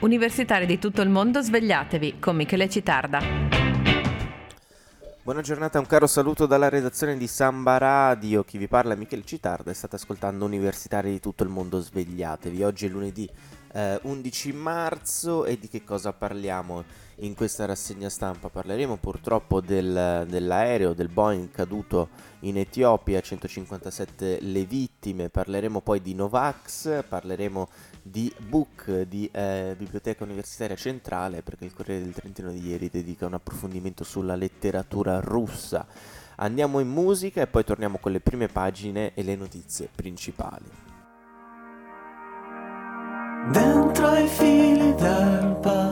Universitari di tutto il mondo, svegliatevi con Michele Citarda. Buona giornata, un caro saluto dalla redazione di Samba Radio. Chi vi parla è Michele Citarda e state ascoltando Universitari di tutto il mondo, svegliatevi. Oggi è lunedì eh, 11 marzo e di che cosa parliamo in questa rassegna stampa? Parleremo purtroppo del, dell'aereo del Boeing caduto in Etiopia, 157 le vittime, parleremo poi di Novax, parleremo di Book di eh, Biblioteca Universitaria Centrale perché il Corriere del Trentino di ieri dedica un approfondimento sulla letteratura russa. Andiamo in musica e poi torniamo con le prime pagine e le notizie principali. Dentro i fili d'erba.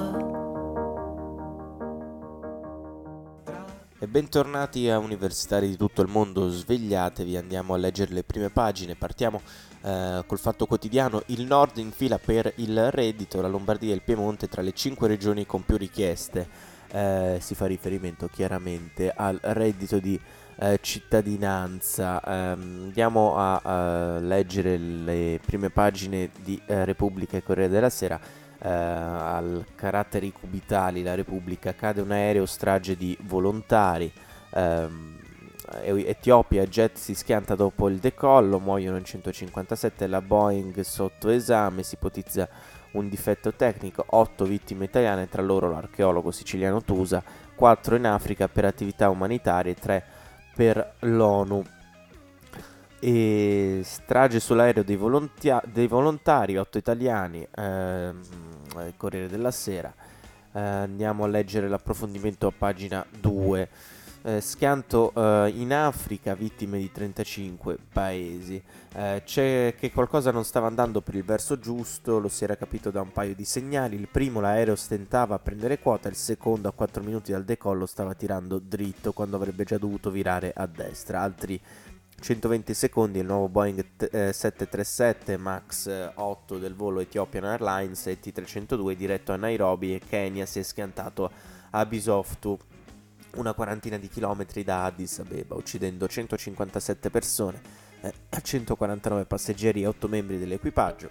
E bentornati a universitari di tutto il mondo, svegliatevi, andiamo a leggere le prime pagine, partiamo eh, col fatto quotidiano, il nord in fila per il reddito, la Lombardia e il Piemonte tra le 5 regioni con più richieste, eh, si fa riferimento chiaramente al reddito di eh, cittadinanza. Um, andiamo a, a, leggere le prime pagine di eh, Repubblica e Corriere della Sera. Eh, al caratteri cubitali, la Repubblica cade un aereo strage di volontari. Um, Etiopia, jet si schianta dopo il decollo, muoiono in 157, la Boeing sotto esame, si ipotizza un difetto tecnico, 8 vittime italiane, tra loro l'archeologo siciliano Tusa, 4 in Africa per attività umanitarie, 3 per l'ONU. E strage sull'aereo dei, volontia- dei volontari, 8 italiani, ehm, Corriere della Sera. Eh, andiamo a leggere l'approfondimento a pagina 2 eh, schianto eh, in Africa, vittime di 35 paesi. Eh, c'è che qualcosa non stava andando per il verso giusto, lo si era capito da un paio di segnali. Il primo, l'aereo stentava a prendere quota, il secondo, a 4 minuti dal decollo, stava tirando dritto quando avrebbe già dovuto virare a destra. Altri 120 secondi il nuovo Boeing t- eh, 737 MAX 8 del volo Ethiopian Airlines ET302 diretto a Nairobi e Kenya si è schiantato a Bisoftu una quarantina di chilometri da Addis Abeba, uccidendo 157 persone, eh, 149 passeggeri e 8 membri dell'equipaggio,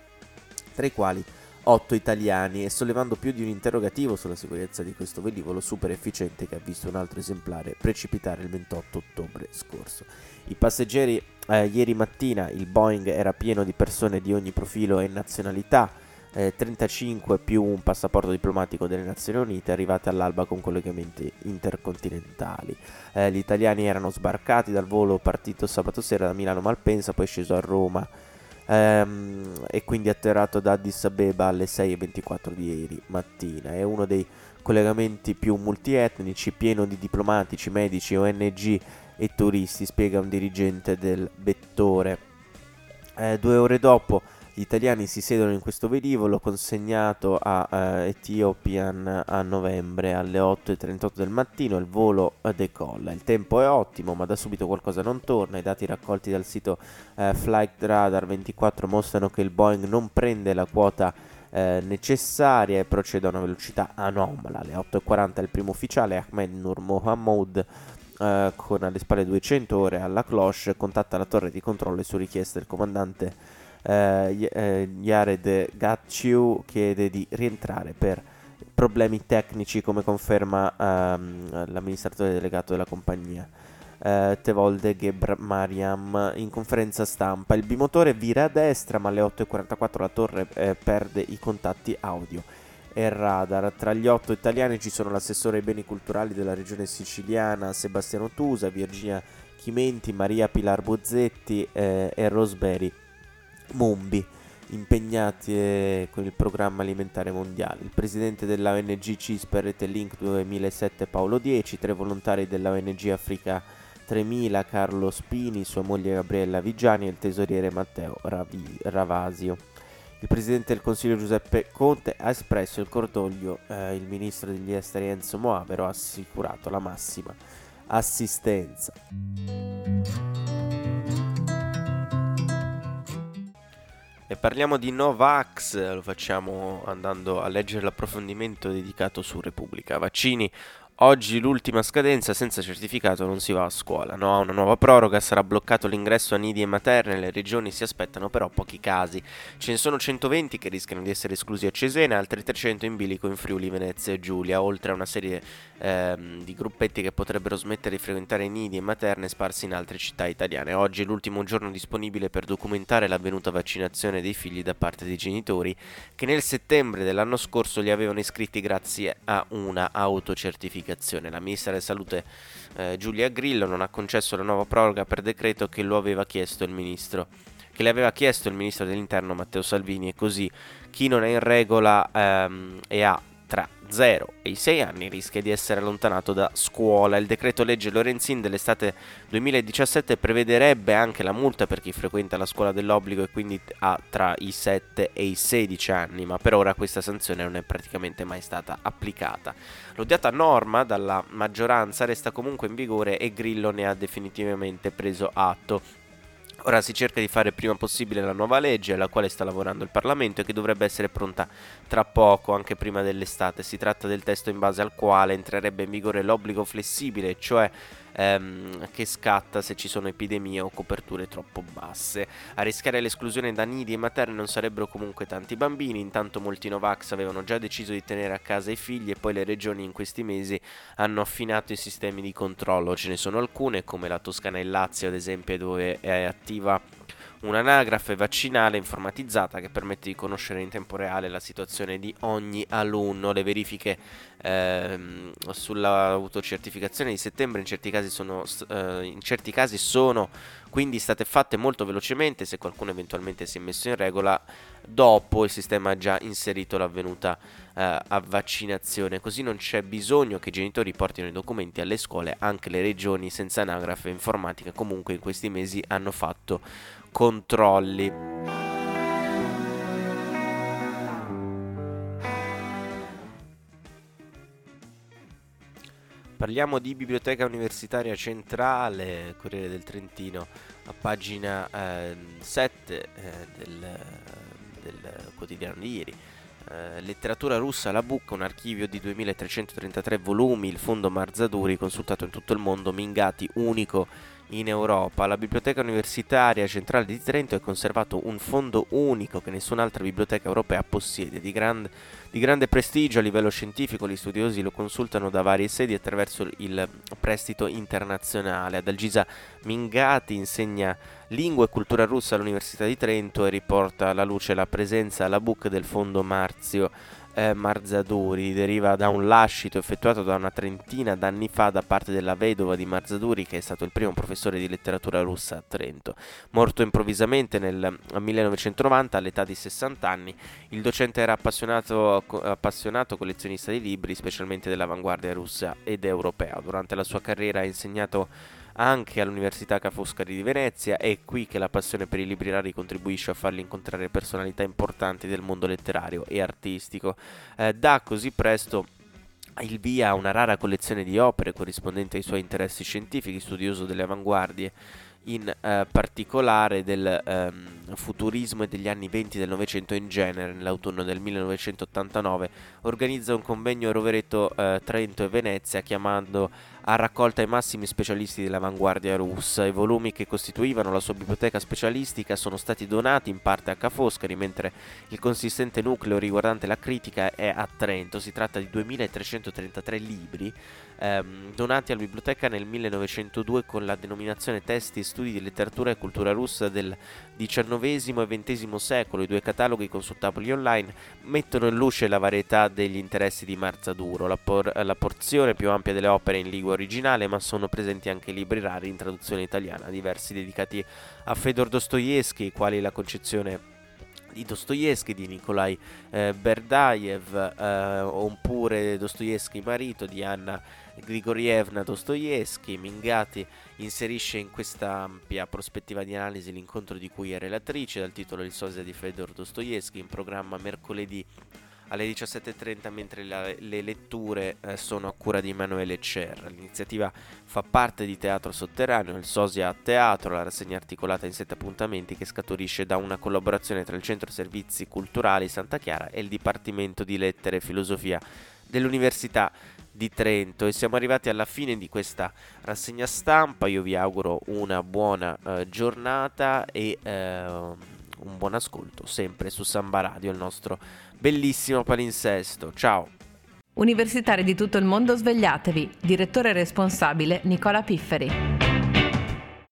tra i quali 8 italiani e sollevando più di un interrogativo sulla sicurezza di questo velivolo super efficiente che ha visto un altro esemplare precipitare il 28 ottobre scorso. I passeggeri eh, ieri mattina il Boeing era pieno di persone di ogni profilo e nazionalità, eh, 35 più un passaporto diplomatico delle Nazioni Unite arrivate all'alba con collegamenti intercontinentali. Eh, gli italiani erano sbarcati dal volo partito sabato sera da Milano Malpensa, poi sceso a Roma ehm, e quindi atterrato da Addis Abeba alle 6.24 di ieri mattina. È uno dei collegamenti più multietnici, pieno di diplomatici, medici, ONG e turisti, spiega un dirigente del vettore. Eh, due ore dopo gli italiani si siedono in questo velivolo consegnato a uh, Ethiopian a novembre alle 8.38 del mattino. Il volo decolla. Il tempo è ottimo, ma da subito qualcosa non torna. I dati raccolti dal sito uh, Flight Radar 24 mostrano che il Boeing non prende la quota uh, necessaria e procede a una velocità anomala. Alle 8.40 il primo ufficiale Ahmed Nur Mohammed. Uh, con alle spalle 200 ore alla cloche contatta la torre di controllo e su richiesta del comandante eh, eh, Jared Gatciu chiede di rientrare per problemi tecnici come conferma ehm, l'amministratore delegato della compagnia. Eh, Tevolde Gebr Mariam in conferenza stampa il bimotore vira a destra ma alle 8.44 la torre eh, perde i contatti audio e radar. Tra gli otto italiani ci sono l'assessore ai beni culturali della regione siciliana Sebastiano Tusa, Virginia Chimenti, Maria Pilar Bozzetti eh, e Rosemary Mumbi impegnati eh, con il programma alimentare mondiale. Il presidente della ONG CISPER Rete Link 2007 Paolo Dieci, tre volontari della ONG Africa 3000 Carlo Spini, sua moglie Gabriella Vigiani e il tesoriere Matteo Ravi- Ravasio. Il presidente del Consiglio Giuseppe Conte ha espresso il cordoglio, eh, il ministro degli esteri Enzo Moavero ha assicurato la massima assistenza. E parliamo di Novax, lo facciamo andando a leggere l'approfondimento dedicato su Repubblica. Vaccini, Oggi l'ultima scadenza senza certificato non si va a scuola, no? Una nuova proroga sarà bloccato l'ingresso a nidi e materne, le regioni si aspettano però pochi casi. Ce ne sono 120 che rischiano di essere esclusi a Cesena, altri 300 in bilico in Friuli, Venezia e Giulia, oltre a una serie ehm, di gruppetti che potrebbero smettere di frequentare nidi e materne sparsi in altre città italiane. Oggi è l'ultimo giorno disponibile per documentare l'avvenuta vaccinazione dei figli da parte dei genitori che nel settembre dell'anno scorso li avevano iscritti grazie a una autocertificazione comunicazione. La ministra della Salute eh, Giulia Grillo non ha concesso la nuova proroga per decreto che lo aveva chiesto il ministro che le aveva chiesto il ministro dell'interno Matteo Salvini e così chi non è in regola ehm, e ha tra 0 e i 6 anni rischia di essere allontanato da scuola. Il decreto legge Lorenzin dell'estate 2017 prevederebbe anche la multa per chi frequenta la scuola dell'obbligo e quindi ha tra i 7 e i 16 anni, ma per ora questa sanzione non è praticamente mai stata applicata. L'odiata norma dalla maggioranza resta comunque in vigore e Grillo ne ha definitivamente preso atto. Ora si cerca di fare prima possibile la nuova legge alla quale sta lavorando il Parlamento e che dovrebbe essere pronta tra poco, anche prima dell'estate. Si tratta del testo in base al quale entrerebbe in vigore l'obbligo flessibile, cioè ehm, che scatta se ci sono epidemie o coperture troppo basse. A rischiare l'esclusione da nidi e materne non sarebbero comunque tanti bambini, intanto molti Novax avevano già deciso di tenere a casa i figli e poi le regioni in questi mesi hanno affinato i sistemi di controllo. Ce ne sono alcune, come la Toscana e il Lazio ad esempio, dove è attiva un'anagrafe vaccinale informatizzata che permette di conoscere in tempo reale la situazione di ogni alunno. Le verifiche ehm, sull'autocertificazione di settembre in certi, casi sono, eh, in certi casi sono quindi state fatte molto velocemente se qualcuno eventualmente si è messo in regola dopo il sistema ha già inserito l'avvenuta eh, vaccinazione così non c'è bisogno che i genitori portino i documenti alle scuole anche le regioni senza anagrafe informatica comunque in questi mesi hanno fatto controlli. Parliamo di Biblioteca Universitaria Centrale, Corriere del Trentino, a pagina eh, 7 eh, del, del, quotidiano di ieri. Eh, letteratura russa, la Bucca, un archivio di 2333 volumi, il fondo Marzaduri, consultato in tutto il mondo, Mingati, unico in Europa. La Biblioteca Universitaria Centrale di Trento ha conservato un fondo unico che nessun'altra biblioteca europea possiede, di, grand, di grande prestigio a livello scientifico. Gli studiosi lo consultano da varie sedi attraverso il prestito internazionale. Ad Algisa Mingati insegna lingua e cultura russa all'Università di Trento e riporta alla luce la presenza alla book del fondo Marzio eh, Marzaduri deriva da un lascito effettuato da una trentina d'anni fa da parte della vedova di Marzaduri, che è stato il primo professore di letteratura russa a Trento. Morto improvvisamente nel 1990 all'età di 60 anni, il docente era appassionato, appassionato collezionista di libri, specialmente dell'avanguardia russa ed europea. Durante la sua carriera ha insegnato anche all'Università Ca' Foscari di Venezia. È qui che la passione per i libri rari contribuisce a farli incontrare personalità importanti del mondo letterario e artistico. Eh, da così presto il via a una rara collezione di opere corrispondente ai suoi interessi scientifici, studioso delle avanguardie in eh, particolare del ehm, futurismo e degli anni 20 del Novecento in genere, nell'autunno del 1989, organizza un convegno a Rovereto, eh, Trento e Venezia chiamando a raccolta i massimi specialisti dell'avanguardia russa. I volumi che costituivano la sua biblioteca specialistica sono stati donati in parte a Ca' Foscari, mentre il consistente nucleo riguardante la critica è a Trento. Si tratta di 2333 libri ehm, donati alla biblioteca nel 1902 con la denominazione Testi e studi di letteratura e cultura russa del XIX e XX secolo. I due cataloghi consultabili online mettono in luce la varietà degli interessi di Marzaduro, la, por- la porzione più ampia delle opere in lingua originale, ma sono presenti anche libri rari in traduzione italiana, diversi dedicati a Fedor Dostoevsky, quali la concezione di Dostoevsky, di Nikolai eh, Berdaev, eh, oppure Dostoevsky marito di Anna Grigorievna Dostoevsky. Mingati inserisce in questa ampia prospettiva di analisi l'incontro di cui è relatrice dal titolo Il sosia di Fedor Dostoevsky in programma mercoledì alle 17.30 mentre la, le letture eh, sono a cura di Emanuele Cer. L'iniziativa fa parte di Teatro Sotterraneo, il Sosia a Teatro, la rassegna articolata in sette appuntamenti che scaturisce da una collaborazione tra il Centro Servizi Culturali Santa Chiara e il Dipartimento di Lettere e Filosofia dell'Università di Trento e siamo arrivati alla fine di questa rassegna stampa. Io vi auguro una buona eh, giornata e eh, un buon ascolto sempre su Samba Radio, il nostro bellissimo palinsesto. Ciao! Universitari di tutto il mondo svegliatevi. Direttore responsabile Nicola Pifferi.